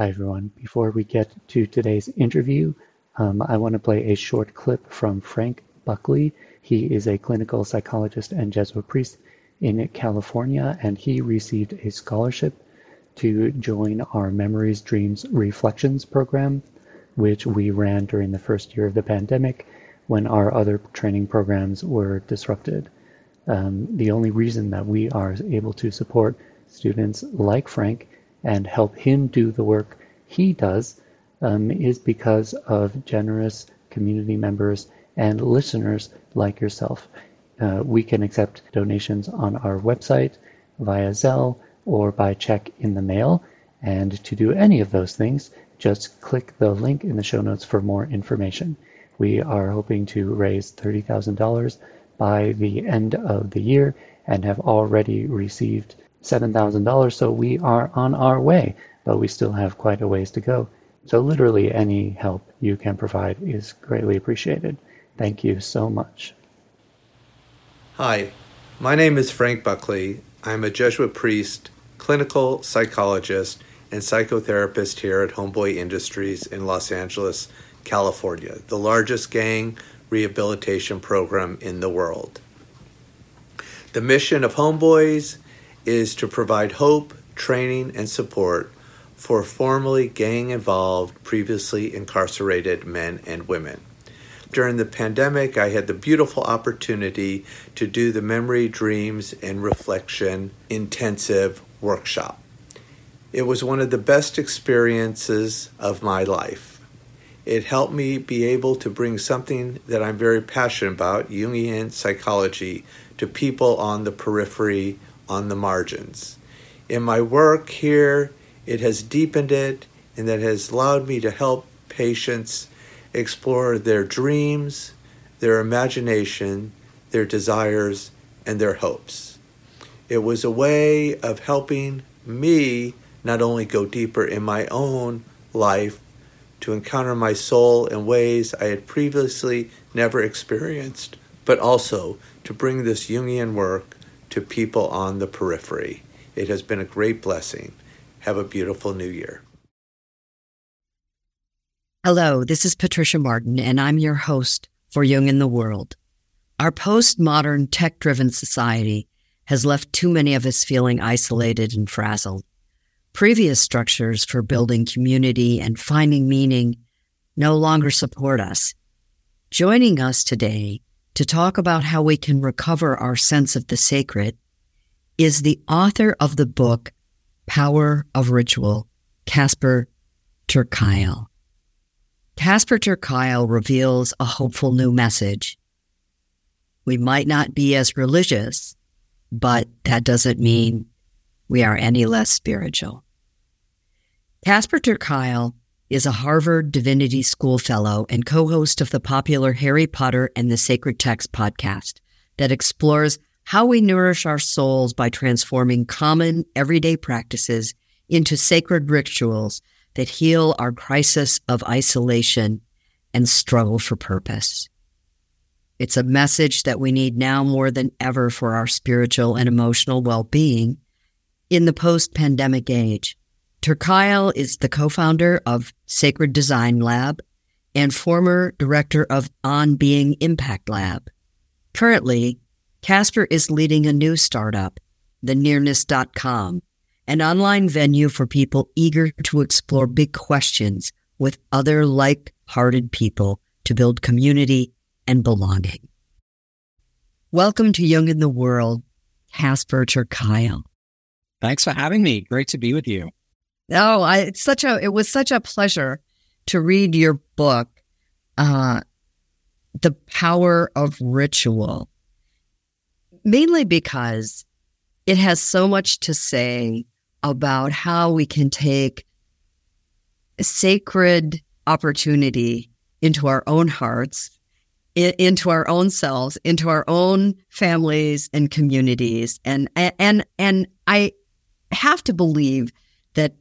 Hi, everyone. Before we get to today's interview, um, I want to play a short clip from Frank Buckley. He is a clinical psychologist and Jesuit priest in California, and he received a scholarship to join our Memories, Dreams, Reflections program, which we ran during the first year of the pandemic when our other training programs were disrupted. Um, the only reason that we are able to support students like Frank and help him do the work he does um, is because of generous community members and listeners like yourself. Uh, we can accept donations on our website via Zelle or by check in the mail. And to do any of those things, just click the link in the show notes for more information. We are hoping to raise $30,000 by the end of the year and have already received $7,000. So we are on our way, but we still have quite a ways to go. So literally any help you can provide is greatly appreciated. Thank you so much. Hi, my name is Frank Buckley. I'm a Jesuit priest, clinical psychologist, and psychotherapist here at Homeboy Industries in Los Angeles, California, the largest gang rehabilitation program in the world. The mission of Homeboys is to provide hope, training, and support for formerly gang involved, previously incarcerated men and women. During the pandemic, I had the beautiful opportunity to do the Memory, Dreams, and Reflection intensive workshop. It was one of the best experiences of my life. It helped me be able to bring something that I'm very passionate about, Jungian psychology, to people on the periphery, on the margins. In my work here, it has deepened it and that has allowed me to help patients explore their dreams, their imagination, their desires, and their hopes. It was a way of helping me not only go deeper in my own life, to encounter my soul in ways I had previously never experienced, but also to bring this Jungian work to people on the periphery. It has been a great blessing. Have a beautiful new year. Hello, this is Patricia Martin, and I'm your host for Jung in the World. Our postmodern, tech driven society has left too many of us feeling isolated and frazzled. Previous structures for building community and finding meaning no longer support us. Joining us today to talk about how we can recover our sense of the sacred is the author of the book Power of Ritual, Casper ter Kuile. Casper ter Kuile reveals a hopeful new message. We might not be as religious, but that doesn't mean we are any less spiritual. Casper ter Kuile is a Harvard Divinity School Fellow and co host of the popular Harry Potter and the Sacred Text podcast that explores how we nourish our souls by transforming common everyday practices into sacred rituals that heal our crisis of isolation and struggle for purpose. It's a message that we need now more than ever for our spiritual and emotional well being in the post pandemic age. Ter is the co founder of Sacred Design Lab and former director of On Being Impact Lab. Currently, Casper is leading a new startup, the nearness.com, an online venue for people eager to explore big questions with other like hearted people to build community and belonging. Welcome to Jung in the World, Casper ter Thanks for having me. Great to be with you. Oh, I, it's such a it was such a pleasure to read your book, uh, "The Power of Ritual," mainly because it has so much to say about how we can take sacred opportunity into our own hearts, into our own selves, into our own families and communities. And, and, and I have to believe that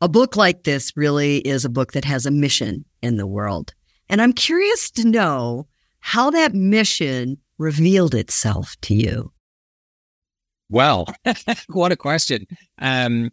a book like this really is a book that has a mission in the world. And I'm curious to know how that mission revealed itself to you. Well, what a question. Um,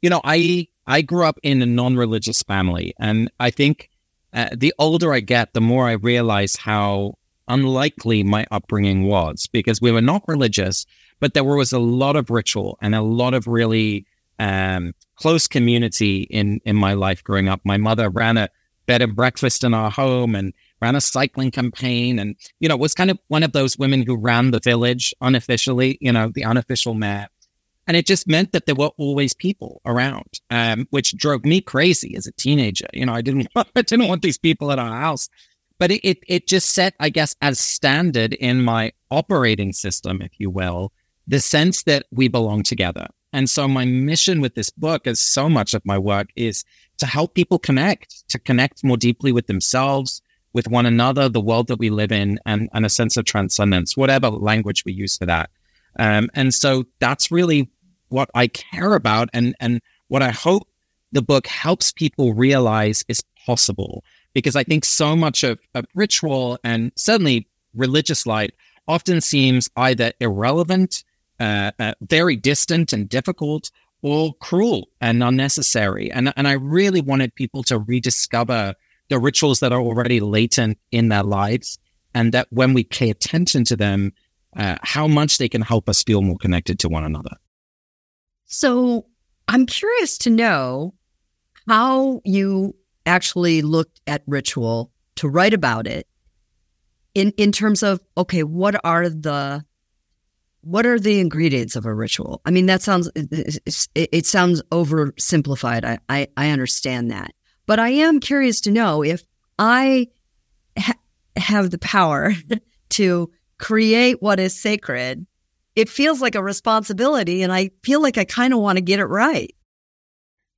you know, I I grew up in a non religious family. And I think uh, the older I get, the more I realize how unlikely my upbringing was because we were not religious, but there was a lot of ritual and a lot of really um, close community in, in my life growing up. My mother ran a bed and breakfast in our home and ran a cycling campaign and, you know, was kind of one of those women who ran the village unofficially, you know, the unofficial mayor. And it just meant that there were always people around, um, which drove me crazy as a teenager. You know, I didn't want, I didn't want these people at our house, but it, it, it just set, I guess, as standard in my operating system, if you will, the sense that we belong together. And so my mission with this book, as so much of my work, is to help people connect, to connect more deeply with themselves, with one another, the world that we live in, and, and a sense of transcendence, whatever language we use for that. Um, and so that's really what I care about and, and what I hope the book helps people realize is possible. Because I think so much of, of ritual and certainly religious life often seems either irrelevant, uh, uh, very distant and difficult, or cruel and unnecessary. And, and I really wanted people to rediscover the rituals that are already latent in their lives and that when we pay attention to them, uh, how much they can help us feel more connected to one another. So I'm curious to know how you actually looked at ritual to write about it in, in terms of, okay, what are the what are the ingredients of a ritual? I mean, that sounds it, it sounds oversimplified. I, I, I understand that, but I am curious to know if I ha- have the power to create what is sacred it feels like a responsibility and I feel like I kind of want to get it right.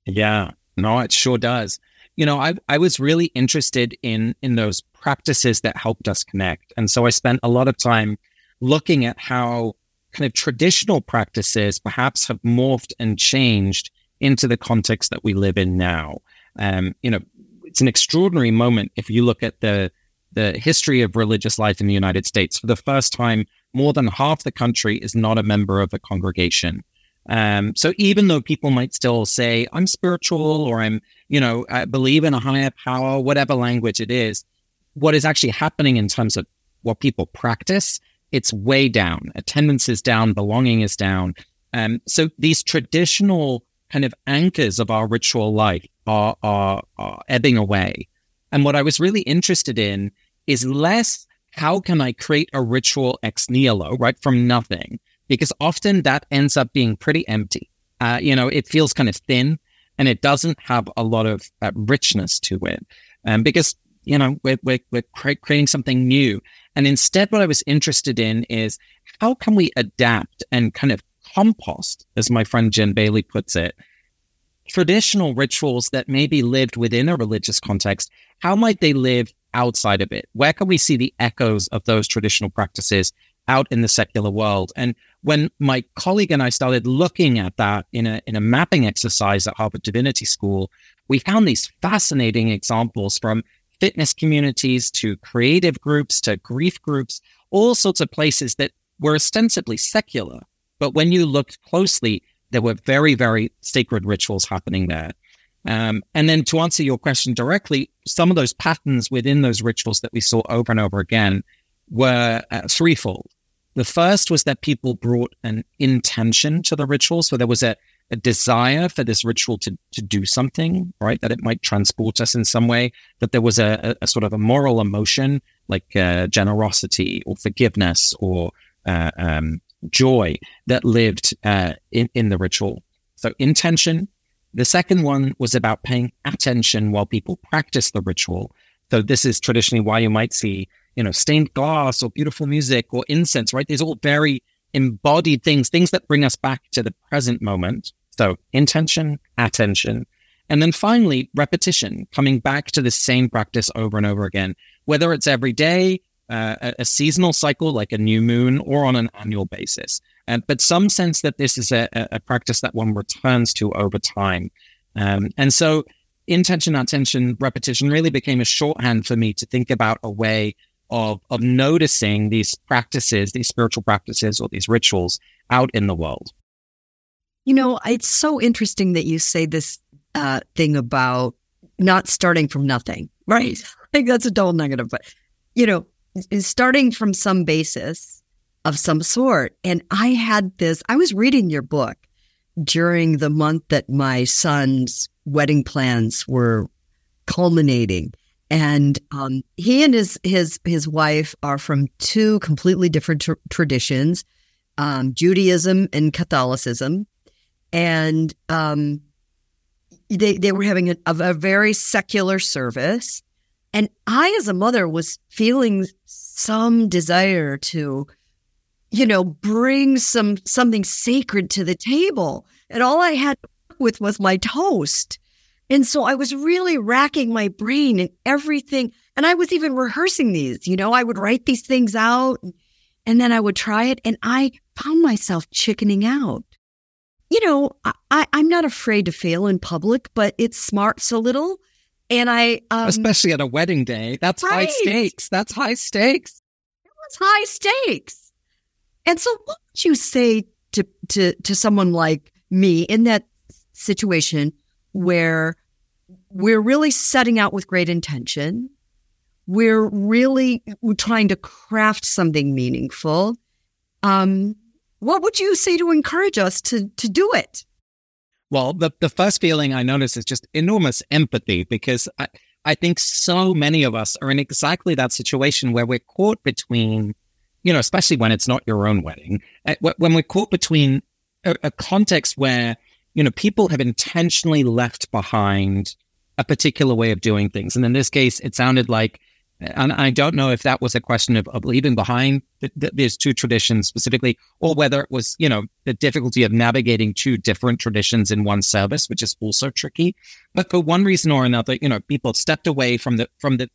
Yeah, no, it sure does. You know, I I was really interested in in those practices that helped us connect. And so I spent a lot of time looking at how kind of traditional practices perhaps have morphed and changed into the context that we live in now. Um, you know, it's an extraordinary moment if you look at the the history of religious life in the United States. For the first time, more than half the country is not a member of a congregation. Um, so even though people might still say, I'm spiritual or I'm, you know, I believe in a higher power, whatever language it is, what is actually happening in terms of what people practice, it's way down. Attendance is down, belonging is down. Um, so these traditional kind of anchors of our ritual life are, are, are ebbing away. And what I was really interested in is less how can I create a ritual ex nihilo, right, from nothing? Because often that ends up being pretty empty. Uh, you know, it feels kind of thin and it doesn't have a lot of uh, richness to it. Um, because, you know, we're, we're, we're creating something new. And instead, what I was interested in is how can we adapt and kind of compost, as my friend Jen Bailey puts it, traditional rituals that maybe lived within a religious context, how might they live outside of it? Where can we see the echoes of those traditional practices out in the secular world? And when my colleague and I started looking at that in a, in a mapping exercise at Harvard Divinity School, we found these fascinating examples from fitness communities to creative groups to grief groups, all sorts of places that were ostensibly secular. But when you looked closely, there were very, very sacred rituals happening there. Um, and then to answer your question directly, some of those patterns within those rituals that we saw over and over again were uh, threefold. The first was that people brought an intention to the ritual. So there was a, a desire for this ritual to, to do something, right? That it might transport us in some way, that there was a, a, sort of a moral emotion like uh, generosity or forgiveness or uh, um, joy that lived uh, in, in the ritual. So intention, the second one was about paying attention while people practice the ritual. So this is traditionally why you might see, you know, stained glass or beautiful music or incense, right? These are all very embodied things, things that bring us back to the present moment. So intention, attention. And then finally, repetition, coming back to the same practice over and over again, whether it's every day, uh, a, a, seasonal cycle like a new moon, or on an annual basis but some sense that this is a, a, practice that one returns to over time. Um, and so intention, attention, repetition really became a shorthand for me to think about a way of, of noticing these practices, these spiritual practices or these rituals out in the world. You know, it's so interesting that you say this uh, thing about not starting from nothing, right? I think that's a double negative, but you know, starting from some basis of some sort. And I had this, I was reading your book during the month that my son's wedding plans were culminating. And um, he and his his his wife are from two completely different tr- traditions, um, Judaism and Catholicism, and um, they they were having a, a very secular service. And I, as a mother, was feeling some desire to, you know, bring some something sacred to the table. And all I had with was my toast. And so I was really racking my brain and everything. And I was even rehearsing these, you know, I would write these things out and then I would try it. And I found myself chickening out. You know, I, am not afraid to fail in public, but it smarts a little. And I, um, especially at a wedding day, that's right. high stakes. That's high stakes. It was high stakes. And so, what would you say to to to someone like me in that situation where we're really setting out with great intention? We're really trying to craft something meaningful. Um, what would you say to encourage us to to do it? Well, the, the first feeling I notice is just enormous empathy because I, I think so many of us are in exactly that situation where we're caught between, you know, especially when it's not your own wedding, eh, when we're caught between a, a context where, you know, people have intentionally left behind a particular way of doing things. And in this case, it sounded like and I don't know if that was a question of, of leaving behind th- th- these two traditions specifically, or whether it was, you know, the difficulty of navigating two different traditions in one service, which is also tricky. But for one reason or another, you know, people stepped away from the from the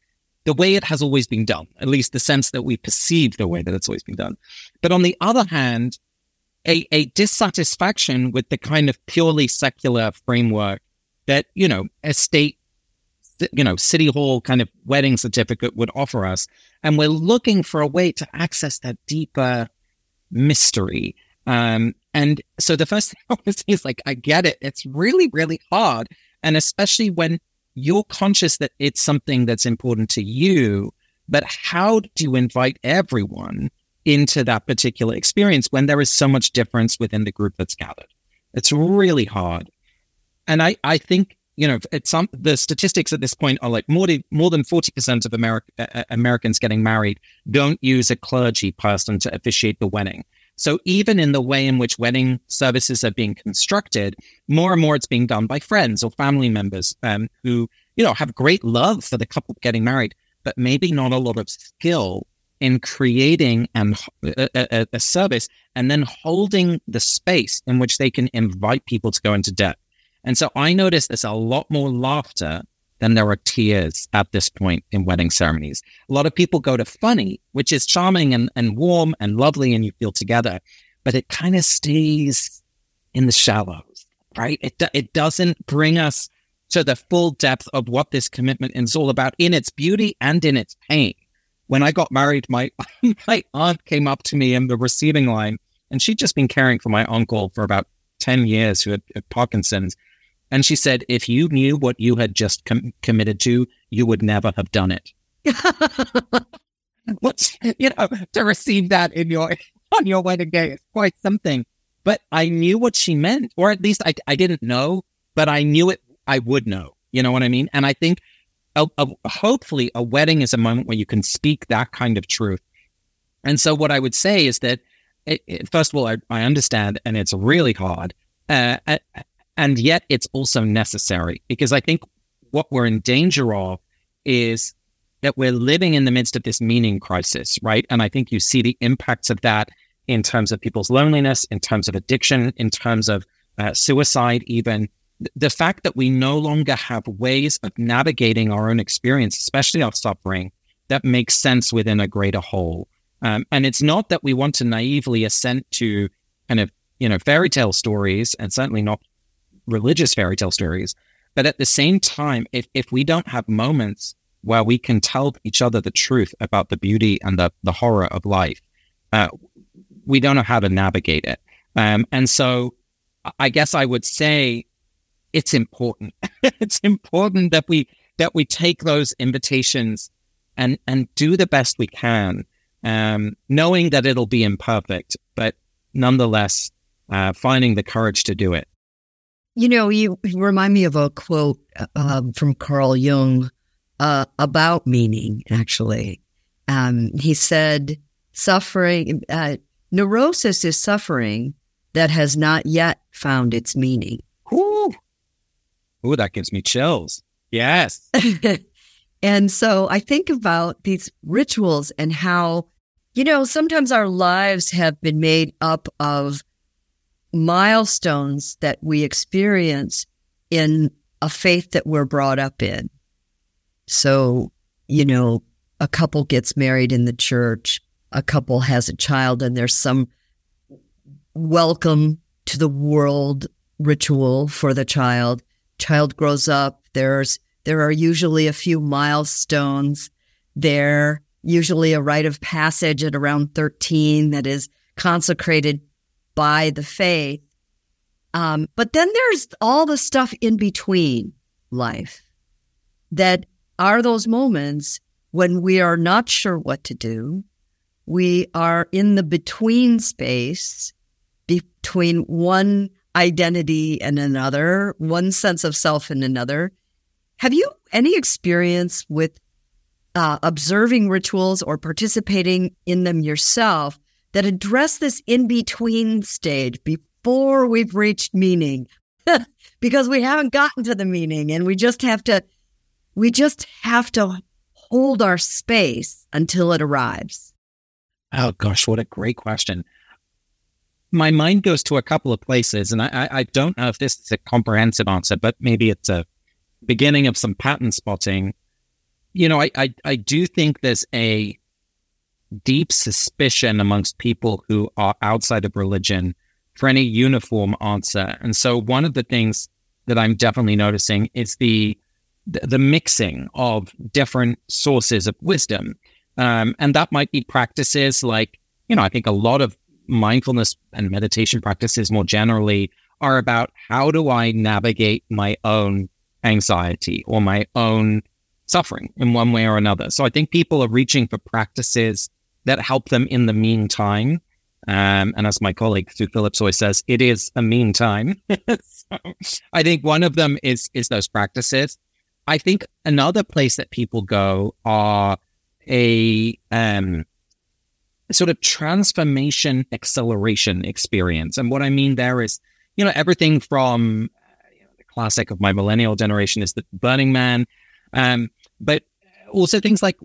the way it has always been done, at least the sense that we perceive the way that it's always been done. But on the other hand, a, a dissatisfaction with the kind of purely secular framework that, you know, a state you know, city hall kind of wedding certificate would offer us. And we're looking for a way to access that deeper mystery. Um, and so the first thing I want to say is like, I get it. It's really, really hard. And especially when you're conscious that it's something that's important to you, but how do you invite everyone into that particular experience when there is so much difference within the group that's gathered? It's really hard. And I, I think you know, it's some the statistics at this point are like more than more than forty percent of America, uh, Americans getting married don't use a clergy person to officiate the wedding. So even in the way in which wedding services are being constructed, more and more it's being done by friends or family members um, who you know have great love for the couple getting married, but maybe not a lot of skill in creating and a, a, a service and then holding the space in which they can invite people to go into debt. And so I noticed there's a lot more laughter than there are tears at this point in wedding ceremonies. A lot of people go to funny, which is charming and, and warm and lovely, and you feel together, but it kind of stays in the shallows, right? It, it doesn't bring us to the full depth of what this commitment is all about in its beauty and in its pain. When I got married, my, my aunt came up to me in the receiving line, and she'd just been caring for my uncle for about 10 years who had, had Parkinson's. And she said, if you knew what you had just com- committed to, you would never have done it. What's, you know, to receive that in your, on your wedding day is quite something. But I knew what she meant, or at least I, I didn't know, but I knew it, I would know. You know what I mean? And I think a, a, hopefully a wedding is a moment where you can speak that kind of truth. And so what I would say is that, it, it, first of all, I, I understand, and it's really hard. Uh, and yet it's also necessary because I think what we're in danger of is that we're living in the midst of this meaning crisis, right? And I think you see the impacts of that in terms of people's loneliness, in terms of addiction, in terms of uh, suicide, even. The fact that we no longer have ways of navigating our own experience, especially our suffering, that makes sense within a greater whole. Um, and it's not that we want to naively assent to kind of, you know, fairy tale stories and certainly not religious fairy tale stories. But at the same time, if, if we don't have moments where we can tell each other the truth about the beauty and the, the horror of life, uh, we don't know how to navigate it. Um, and so I guess I would say it's important. it's important that we that we take those invitations and and do the best we can, um, knowing that it'll be imperfect, but nonetheless uh, finding the courage to do it. You know, you remind me of a quote uh, from Carl Jung uh, about meaning. Actually, um, he said, "Suffering, uh, neurosis is suffering that has not yet found its meaning." Ooh, Ooh that gives me chills. Yes. and so I think about these rituals and how, you know, sometimes our lives have been made up of milestones that we experience in a faith that we're brought up in. So, you know, a couple gets married in the church, a couple has a child, and there's some welcome to the world ritual for the child. Child grows up, there's there are usually a few milestones there, usually a rite of passage at around 13 that is consecrated by the faith. Um, but then there's all the stuff in between life that are those moments when we are not sure what to do. We are in the between space between one identity and another, one sense of self and another. Have you any experience with uh, observing rituals or participating in them yourself that address this in between stage before we've reached meaning? because we haven't gotten to the meaning and we just have to, we just have to hold our space until it arrives. Oh gosh, what a great question. My mind goes to a couple of places, and I, I don't know if this is a comprehensive answer, but maybe it's a beginning of some pattern spotting, you know, I, I, I do think there's a deep suspicion amongst people who are outside of religion for any uniform answer. And so one of the things that I'm definitely noticing is the the, mixing of different sources of wisdom. Um, and that might be practices like, you know, I think a lot of mindfulness and meditation practices more generally are about how do I navigate my own anxiety or my own suffering in one way or another. So I think people are reaching for practices that help them in the meantime. Um, and as my colleague Sue Phillips always says, it is a meantime. so I think one of them is is those practices. I think another place that people go are a um, sort of transformation acceleration experience. And what I mean there is, you know, everything from the classic of my millennial generation is the Burning Man. Um, but also things like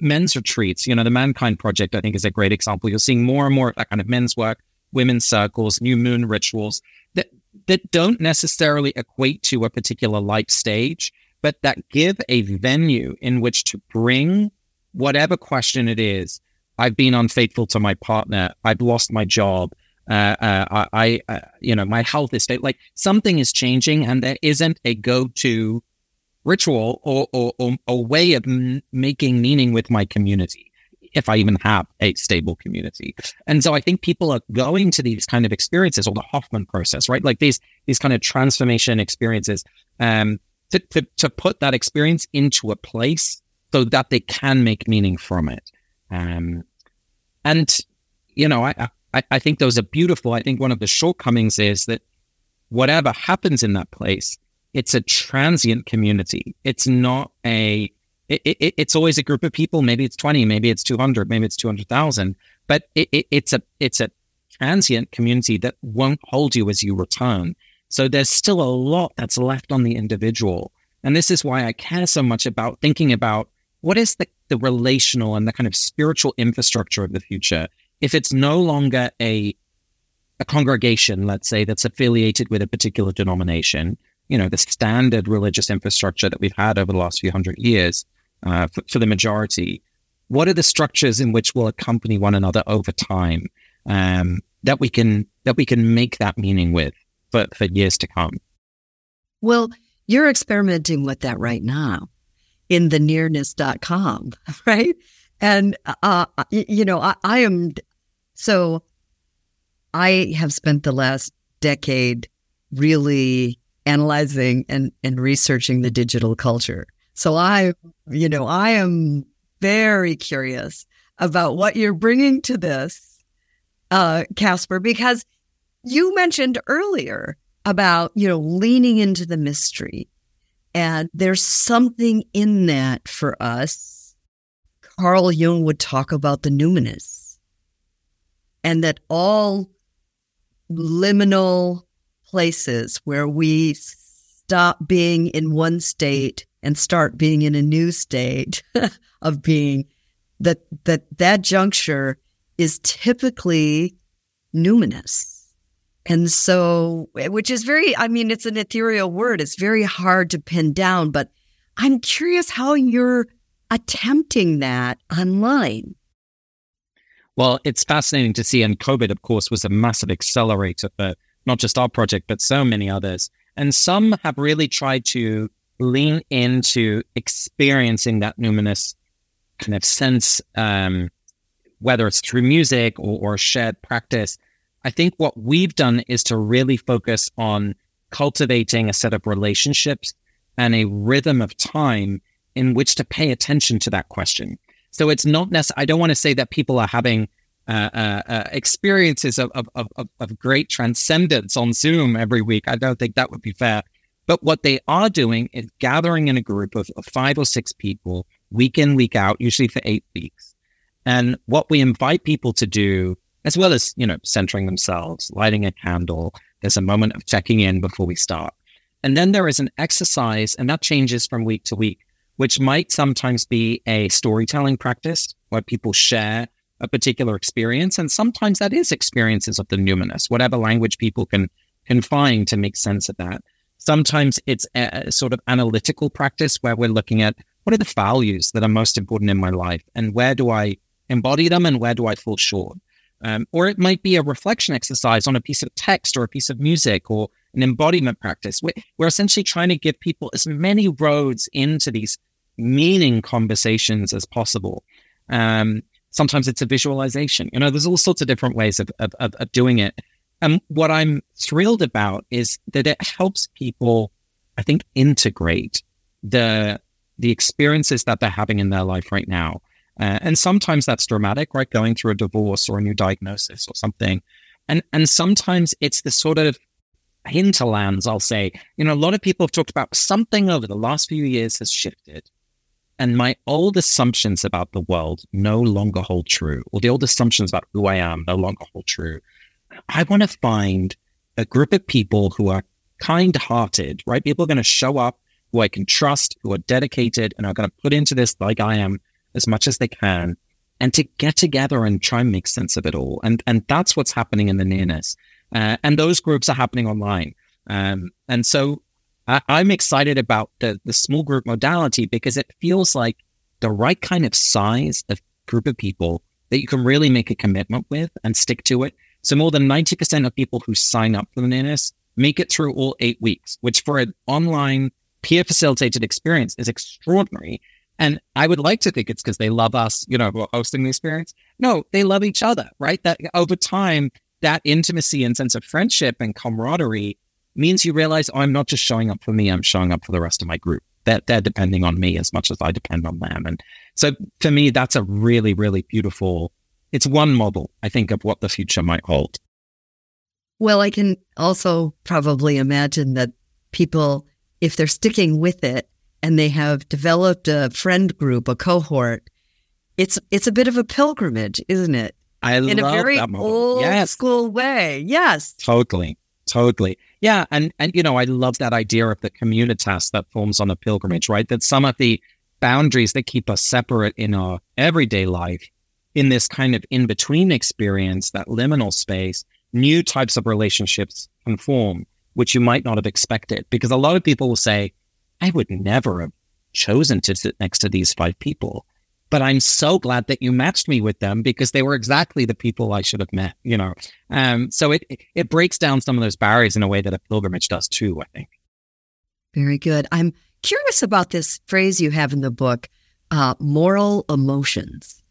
men's retreats, you know, the Mankind Project, I think is a great example. You're seeing more and more of that kind of men's work, women's circles, new moon rituals that, that don't necessarily equate to a particular life stage, but that give a venue in which to bring whatever question it is. I've been unfaithful to my partner. I've lost my job. Uh, uh, I, uh, you know, my health is like something is changing, and there isn't a go-to ritual or or, or a way of m- making meaning with my community, if I even have a stable community. And so I think people are going to these kind of experiences, or the Hoffman process, right? Like these these kind of transformation experiences, um, to, to to put that experience into a place so that they can make meaning from it. Um, and you know, I, I, I think those are beautiful. I think one of the shortcomings is that whatever happens in that place, it's a transient community. It's not a, it, it, it's always a group of people. Maybe it's 20, maybe it's 200, maybe it's 200,000, but it, it's a, it's a transient community that won't hold you as you return. So there's still a lot that's left on the individual. And this is why I care so much about thinking about what is the, the relational and the kind of spiritual infrastructure of the future if it's no longer a a congregation, let's say, that's affiliated with a particular denomination, you know, the standard religious infrastructure that we've had over the last few hundred years uh, for, for, the majority, what are the structures in which we'll accompany one another over time um, that we can that we can make that meaning with for, for years to come? Well, you're experimenting with that right now in the nearness.com, right? And, uh, you know, I, I am so I have spent the last decade really analyzing and, and researching the digital culture. So I, you know, I am very curious about what you're bringing to this, uh, Casper, because you mentioned earlier about, you know, leaning into the mystery. And there's something in that for us. Carl Jung would talk about the numinous and that all liminal places where we stop being in one state and start being in a new state of being that that that juncture is typically numinous. And so eh, which is very i mean it's an ethereal word. It's very hard to pin down but i'm curious how you're attempting that online. Well it's fascinating to see and covid of course was a massive accelerator for not just our project but so many others and some have really tried to lean into experiencing that numinous kind of sense, um, whether it's through music or, or shared practice. I think what we've done is to really focus on cultivating a set of relationships and a rhythm of time in which to pay attention to that question. So it's not necessarily, I don't want to say that people are having uh, uh, experiences of, of, of, of great transcendence on Zoom every week. I don't think that would be fair. But what they are doing is gathering in a group of, of five or six people week in, week out, usually for eight weeks. And what we invite people to do, as well as, you know, centering themselves, lighting a candle, there's a moment of checking in before we start. And then there is an exercise, and that changes from week to week, which might sometimes be a storytelling practice where people share a particular experience. And sometimes that is experiences of the numinous, whatever language people can, can find to make sense of that. Sometimes it's a sort of analytical practice where we're looking at what are the values that are most important in my life and where do I embody them and where do I fall short? Um, or it might be a reflection exercise on a piece of text or a piece of music or an embodiment practice. We're, we're essentially trying to give people as many roads into these meaning conversations as possible. Um, sometimes it's a visualization. You know, there's all sorts of different ways of, of, of doing it. And what I'm thrilled about is that it helps people, I think, integrate the the experiences that they're having in their life right now. Uh, and sometimes that's dramatic, right? Going through a divorce or a new diagnosis or something. And and sometimes it's the sort of hinterlands, I'll say. You know, a lot of people have talked about something over the last few years has shifted. And my old assumptions about the world no longer hold true, or the old assumptions about who I am no longer hold true. I want to find a group of people who are kind hearted, right? People are going to show up who I can trust, who are dedicated and are going to put into this like I am as much as they can and to get together and try and make sense of it all. And, and that's what's happening in the nearness. Uh, and those groups are happening online. Um, and so I, I'm excited about the, the small group modality because it feels like the right kind of size of group of people that you can really make a commitment with and stick to it so more than 90% of people who sign up for the Nearness make it through all eight weeks, which for an online peer facilitated experience is extraordinary. And I would like to think it's because they love us, you know, who are hosting the experience. No, they love each other, right? That over time, that intimacy and sense of friendship and camaraderie means you realize, oh, I'm not just showing up for me, I'm showing up for the rest of my group. That they're, they're depending on me as much as I depend on them. And so for me, that's a really, really beautiful it's one model, I think, of what the future might hold. Well, I can also probably imagine that people, if they're sticking with it and they have developed a friend group, a cohort, it's it's a bit of a pilgrimage, isn't it? I in love a very that model. old yes. school way. Yes, totally, totally. Yeah, and and you know, I love that idea of the communitas that forms on a pilgrimage, right? That some of the boundaries that keep us separate in our everyday life in this kind of in between experience, that liminal space, new types of relationships can form, which you might not have expected. Because a lot of people will say, I would never have chosen to sit next to these five people. But I'm so glad that you matched me with them because they were exactly the people I should have met, you know. Um, so it it breaks down some of those barriers in a way that a pilgrimage does too, I think. Very good. I'm curious about this phrase you have in the book, uh, moral emotions.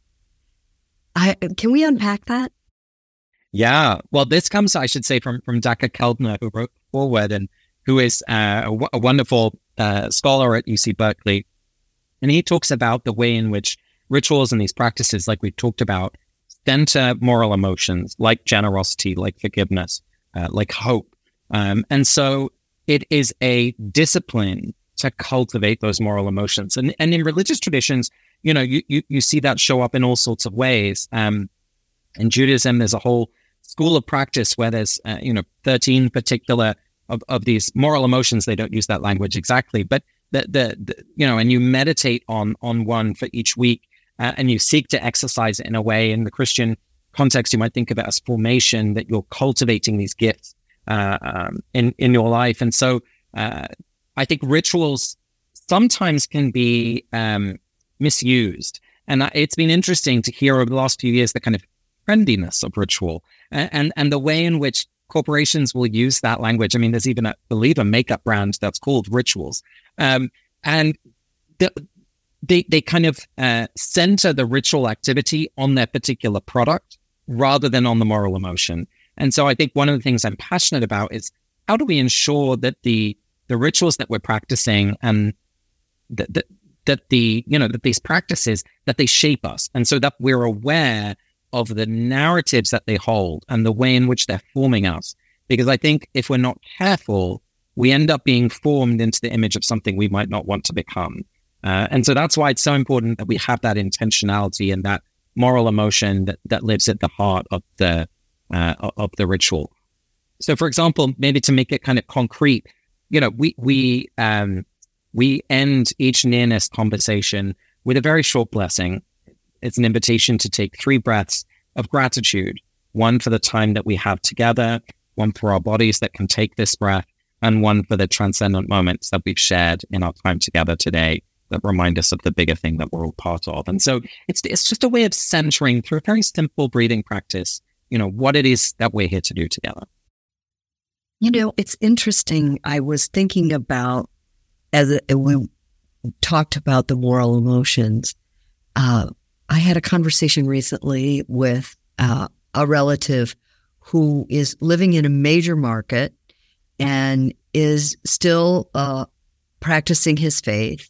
I, can we unpack that? Yeah. Well, this comes, I should say, from, from Dacher Keltner, who wrote Foreword and who is uh, a, w- a wonderful uh, scholar at UC Berkeley. And he talks about the way in which rituals and these practices, like we've talked about, center moral emotions like generosity, like forgiveness, uh, like hope. Um, and so it is a discipline to cultivate those moral emotions. And, and in religious traditions, you know, you, you, you see that show up in all sorts of ways. Um, in Judaism, there's a whole school of practice where there's, uh, you know, 13 particular of, of these moral emotions. They don't use that language exactly, but the, the, the you know, and you meditate on, on one for each week uh, and you seek to exercise it in a way in the Christian context, you might think of it as formation that you're cultivating these gifts uh, um, in, in your life. And so, uh, I think rituals sometimes can be um, misused. And it's been interesting to hear over the last few years the kind of trendiness of ritual and, and, and the way in which corporations will use that language. I mean, there's even a believe a makeup brand that's called Rituals, um, and the, they they kind of uh, center the ritual activity on their particular product rather than on the moral emotion. And so, I think one of the things I'm passionate about is how do we ensure that the the rituals that we're practicing and that, that, that the, you know, that these practices, that they shape us. And so that we're aware of the narratives that they hold and the way in which they're forming us. Because I think if we're not careful, we end up being formed into the image of something we might not want to become. Uh, and so that's why it's so important that we have that intentionality and that moral emotion that, that lives at the heart of the uh, of the ritual. So, for example, maybe to make it kind of concrete, you know, we we um, we end each nearness conversation with a very short blessing. It's an invitation to take three breaths of gratitude: one for the time that we have together, one for our bodies that can take this breath, and one for the transcendent moments that we've shared in our time together today that remind us of the bigger thing that we're all part of. And so it's it's just a way of centering through a very simple breathing practice, you know, what it is that we're here to do together. You know, it's interesting. I was thinking about as we talked about the moral emotions. Uh, I had a conversation recently with uh, a relative who is living in a major market and is still uh, practicing his faith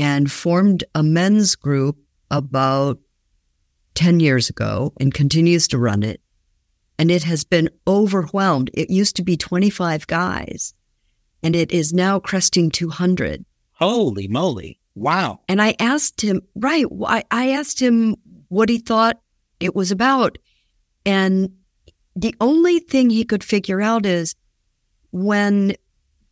and formed a men's group about 10 years ago and continues to run it and it has been overwhelmed. It used to be 25 guys and it is now cresting 200. Holy moly. Wow. And I asked him, right, I asked him what he thought it was about. And the only thing he could figure out is when,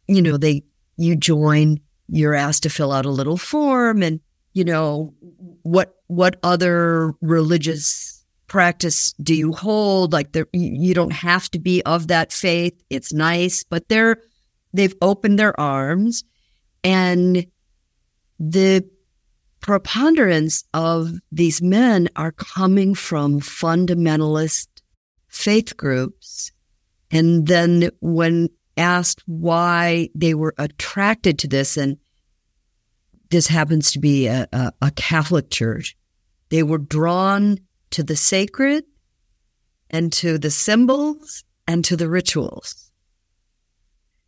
you know, they, you join, you're asked to fill out a little form and, you know, what, what other religious practice do you hold? Like you don't have to be of that faith. It's nice, but they're they've opened their arms, and the preponderance of these men are coming from fundamentalist faith groups. And then when asked why they were attracted to this, and this happens to be a, a, a Catholic church, they were drawn to the sacred and to the symbols and to the rituals.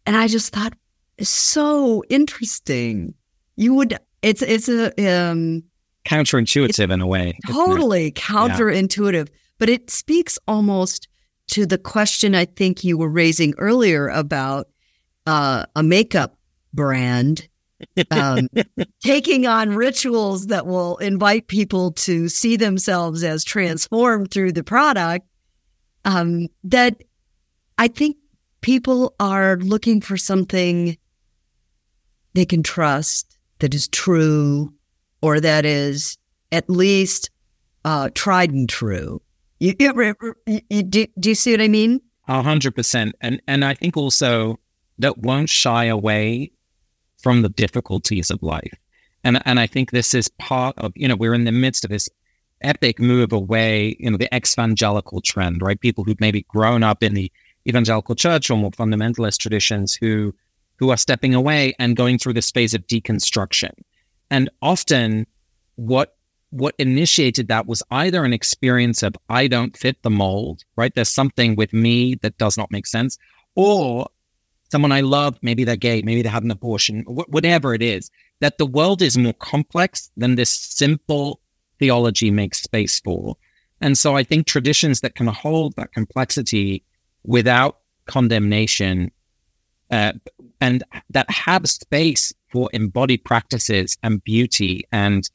And I just thought it's so interesting. You would it's it's a um counterintuitive in a way. Totally counterintuitive, yeah. but it speaks almost to the question I think you were raising earlier about uh, a makeup brand um, taking on rituals that will invite people to see themselves as transformed through the product. Um, that I think people are looking for something they can trust that is true or that is at least uh, tried and true. You, you, you, do, do you see what I mean? A hundred percent. And and I think also that won't shy away from the difficulties of life. And, and I think this is part of, you know, we're in the midst of this epic move away, you know, the evangelical trend, right? People who've maybe grown up in the evangelical church or more fundamentalist traditions who, who are stepping away and going through this phase of deconstruction. And often what, what initiated that was either an experience of, I don't fit the mold, right? There's something with me that does not make sense, or someone I love, maybe they're gay, maybe they had an abortion, wh- whatever it is, that the world is more complex than this simple theology makes space for. And so I think traditions that can hold that complexity without condemnation uh, and that have space for embodied practices and beauty, and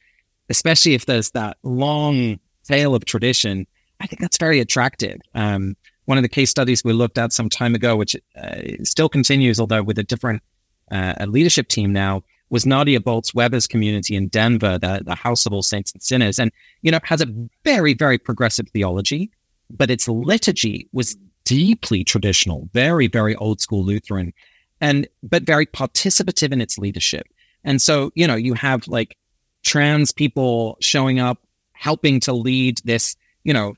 especially if there's that long tail of tradition, I think that's very attractive. Um, one of the case studies we looked at some time ago, which uh, still continues, although with a different uh, leadership team now, was Nadia Bolz Weber's community in Denver, the, the House of All Saints and Sinners. And, you know, has a very, very progressive theology, but its liturgy was deeply traditional, very, very old school Lutheran, and, but very participative in its leadership. And so, you know, you have like trans people showing up, helping to lead this, you know,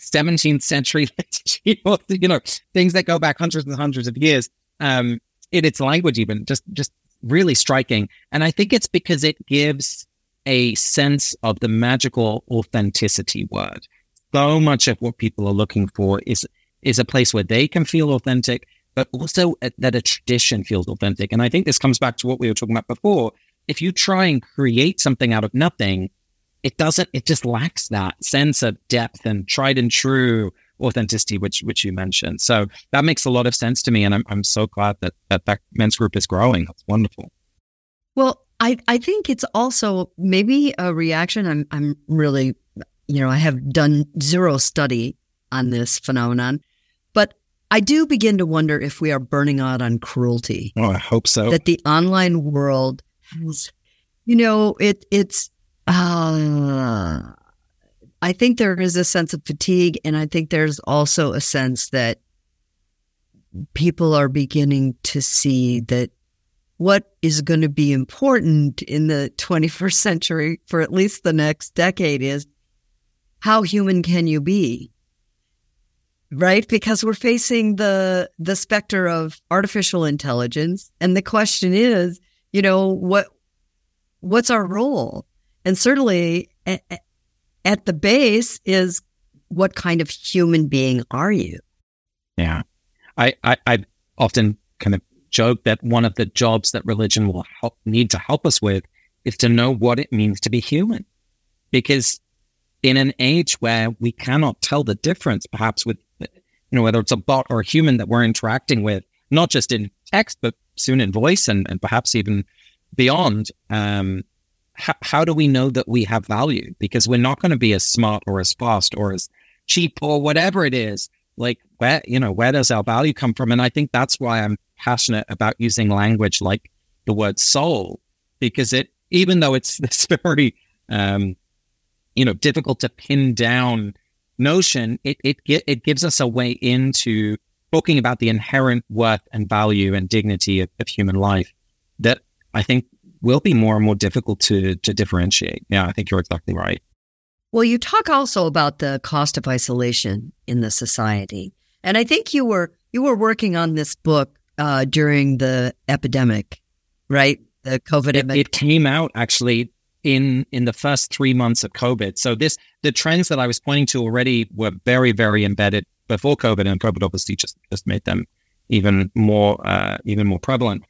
17th century you know, things that go back hundreds and hundreds of years. Um, in its language, even just, just really striking. And I think it's because it gives a sense of the magical authenticity word. So much of what people are looking for is is a place where they can feel authentic, but also that a tradition feels authentic. And I think this comes back to what we were talking about before. If you try and create something out of nothing, it doesn't. It just lacks that sense of depth and tried and true authenticity, which which you mentioned. So that makes a lot of sense to me, and I'm I'm so glad that that, that men's group is growing. That's wonderful. Well, I I think it's also maybe a reaction. I'm I'm really, you know, I have done zero study on this phenomenon, but I do begin to wonder if we are burning out on cruelty. Oh, I hope so. That the online world you know, it it's. Uh, I think there is a sense of fatigue, and I think there's also a sense that people are beginning to see that what is going to be important in the 21st century for at least the next decade is how human can you be? Right? Because we're facing the, the specter of artificial intelligence. And the question is, you know, what, what's our role? And certainly at the base is what kind of human being are you? Yeah. I, I, I often kind of joke that one of the jobs that religion will help, need to help us with is to know what it means to be human. Because in an age where we cannot tell the difference, perhaps with, you know, whether it's a bot or a human that we're interacting with, not just in text, but soon in voice and, and perhaps even beyond, um, how, do we know that we have value? Because we're not going to be as smart or as fast or as cheap or whatever it is. Like where, you know, where does our value come from? And I think that's why I'm passionate about using language like the word soul, because it, even though it's this very, um, you know, difficult to pin down notion, it, it, it gives us a way into talking about the inherent worth and value and dignity of, of human life that I think will be more and more difficult to to differentiate. Yeah, I think you're exactly right. Well, you talk also about the cost of isolation in the society, and I think you were you were working on this book uh, during the epidemic, right? The COVID. It, it came out actually in in the first three months of COVID. So this the trends that I was pointing to already were very very embedded before COVID, and COVID obviously just just made them even more uh, even more prevalent.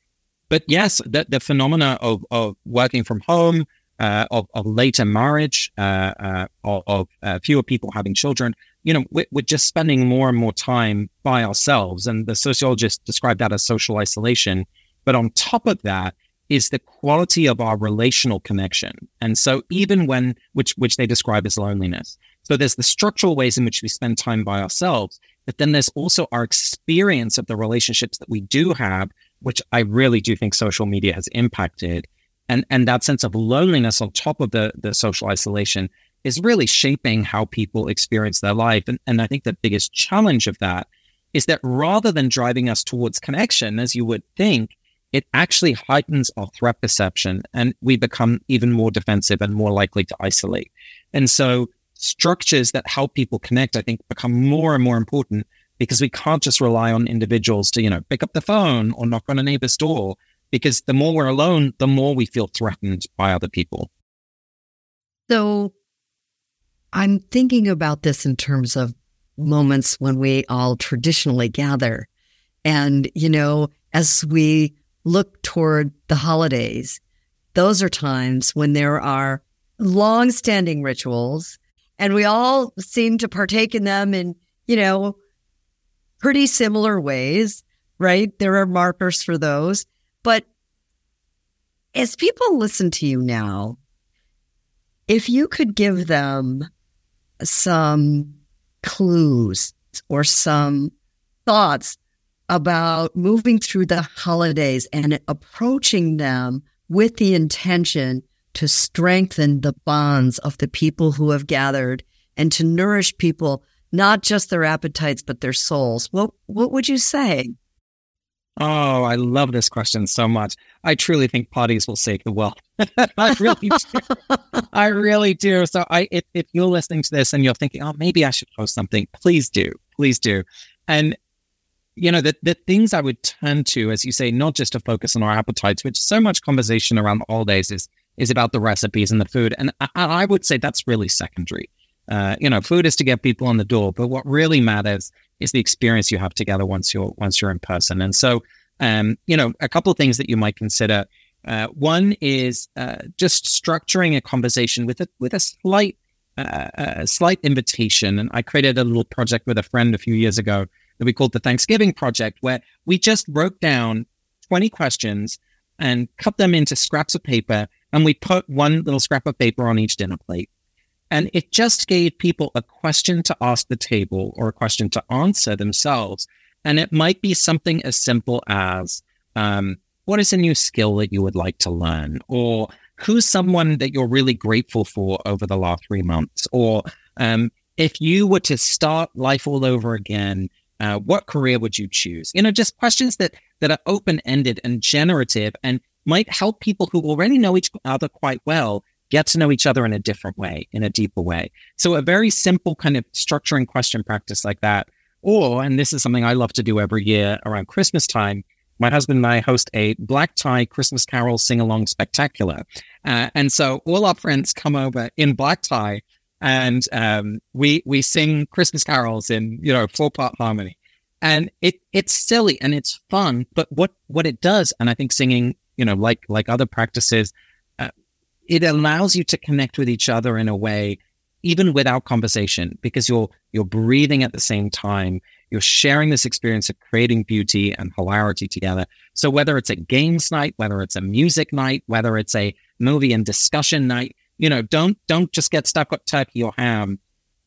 But yes, the, the phenomena of, of working from home, uh, of, of later marriage, uh, uh, of, uh, fewer people having children, you know, we're, we're, just spending more and more time by ourselves. And the sociologist described that as social isolation. But on top of that is the quality of our relational connection. And so even when, which, which they describe as loneliness. So there's the structural ways in which we spend time by ourselves, but then there's also our experience of the relationships that we do have which I really do think social media has impacted. And, and that sense of loneliness on top of the, the social isolation is really shaping how people experience their life. And, and I think the biggest challenge of that is that rather than driving us towards connection, as you would think, it actually heightens our threat perception and we become even more defensive and more likely to isolate. And so structures that help people connect, I think, become more and more important because we can't just rely on individuals to, you know, pick up the phone or knock on a neighbor's door because the more we're alone, the more we feel threatened by other people. So I'm thinking about this in terms of moments when we all traditionally gather. And, you know, as we look toward the holidays, those are times when there are long-standing rituals and we all seem to partake in them in, you know, pretty similar ways, right? There are markers for those. But as people listen to you now, if you could give them some clues or some thoughts about moving through the holidays and approaching them with the intention to strengthen the bonds of the people who have gathered and to nourish people, not just their appetites, but their souls. What, what would you say? Oh, I love this question so much. I truly think parties will save the world. I really do. I really do. So I if, if you're listening to this and you're thinking, oh, maybe I should post something, please do. Please do. And you know, the, the things I would turn to, as you say, not just to focus on our appetites, which so much conversation around the holidays is is about the recipes and the food. And I, I would say that's really secondary. Uh, you know, food is to get people in the door, but what really matters is the experience you have together once you're once you're in person. And so, um, you know, a couple of things that you might consider. Uh, one is uh, just structuring a conversation with a with a slight uh, a slight invitation. And I created a little project with a friend a few years ago that we called the Thanksgiving Project, where we just wrote down 20 questions and cut them into scraps of paper. And we put one little scrap of paper on each dinner plate. And it just gave people a question to ask the table or a question to answer themselves. And it might be something as simple as, um, what is a new skill that you would like to learn? Or who's someone that you're really grateful for over the last three months? Or um, if you were to start life all over again, uh, what career would you choose? You know, just questions that that are open ended and generative and might help people who already know each other quite well get to know each other in a different way, in a deeper way. So a very simple kind of structuring question practice like that. Or, and this is something I love to do every year around Christmas time, my husband and I host a black tie Christmas carol sing along spectacular. Uh, and so all our friends come over in black tie and um, we we sing Christmas carols in, you know, four part harmony. And it it's silly and it's fun, but what what it does, and I think singing, you know, like like other practices, uh, it allows you to connect with each other in a way even without conversation because you're you're breathing at the same time you're sharing this experience of creating beauty and hilarity together. So whether it's a games night whether it's a music night whether it's a movie and discussion night you know don't don't just get stuck with turkey or ham.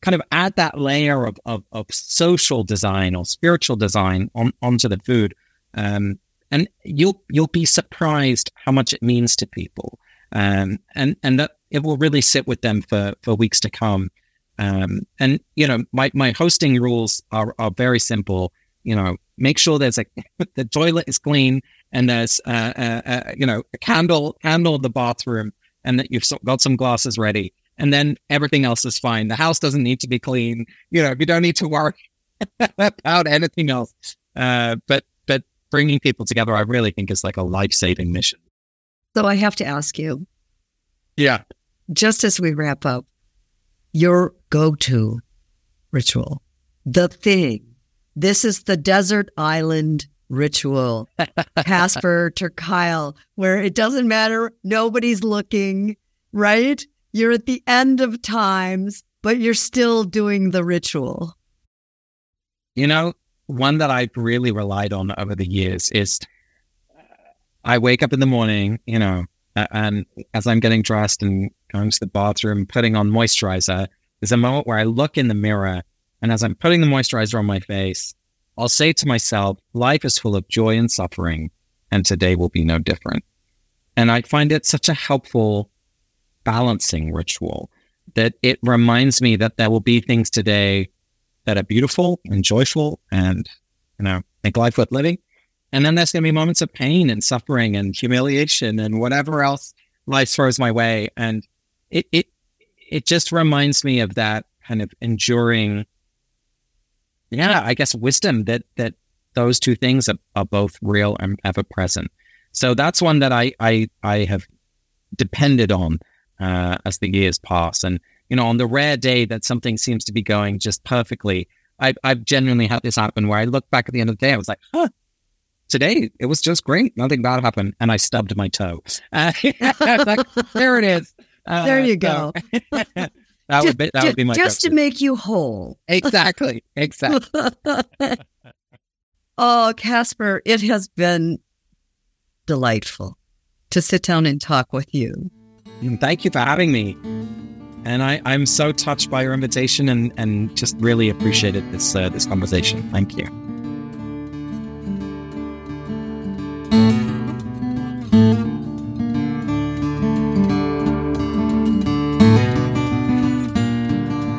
Kind of add that layer of of, of social design or spiritual design on onto the food. Um, and you'll you'll be surprised how much it means to people um, and and that it will really sit with them for for weeks to come. Um, and you know, my my hosting rules are are very simple. You know, make sure there's a the toilet is clean and there's uh, uh, uh, you know a candle candle in the bathroom and that you've got some glasses ready and then everything else is fine. The house doesn't need to be clean. You know, you don't need to worry about anything else. But bringing people together, I really think is like a life saving mission. So I have to ask you. Yeah. Just as we wrap up, your go to ritual, the thing. This is the desert island ritual, Casper ter Kuile, where it doesn't matter. Nobody's looking, right? You're at the end of times, but you're still doing the ritual. You know, one that I've really relied on over the years is I wake up in the morning, you know, and as I'm getting dressed and going to the bathroom, putting on moisturizer, there's a moment where I look in the mirror and as I'm putting the moisturizer on my face, I'll say to myself, life is full of joy and suffering, and today will be no different. And I find it such a helpful balancing ritual that it reminds me that there will be things today that are beautiful and joyful and, you know, make life worth living. And then there's going to be moments of pain and suffering and humiliation and whatever else life throws my way. And it, it, it just reminds me of that kind of enduring, yeah, I guess wisdom that, that those two things are, are both real and ever present. So that's one that I, I, I have depended on, uh, as the years pass. And, you know, on the rare day that something seems to be going just perfectly, I, I've genuinely had this happen where I look back at the end of the day, I was like, huh, today it was just great. Nothing bad happened. And I stubbed my toe. Uh, like, there it is. Uh, there you go. So, that, just, would be, that would be my Just to make you whole. Exactly. Exactly. oh, Casper, it has been delightful to sit down and talk with you. Thank you for having me. And I, I'm so touched by your invitation and, and just really appreciated this uh, this conversation. Thank you.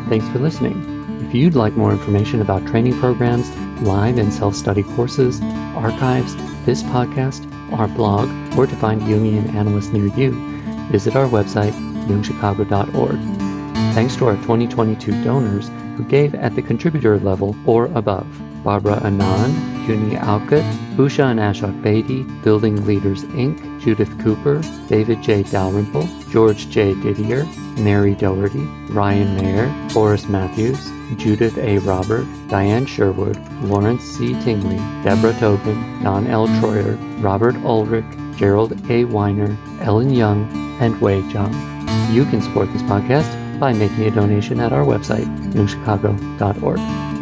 Thanks for listening. If you'd like more information about training programs, live and self study courses, archives, this podcast, our blog, or to find Jungian analysts near you, visit our website, jungchicago.org. Thanks to our 2022 donors who gave at the contributor level or above. Barbara Anand, Juni Aukut, Usha and Ashok Beatty, Building Leaders Inc., Judith Cooper, David J. Dalrymple, George J. Didier, Mary Doherty, Ryan Mayer, Forrest Matthews, Judith A. Robert, Diane Sherwood, Lawrence C. Tingley, Deborah Tobin, Don L. Troyer, Robert Ulrich, Gerald A. Weiner, Ellen Young, and Wei Zhang. You can support this podcast by making a donation at our website, jungchicago.org.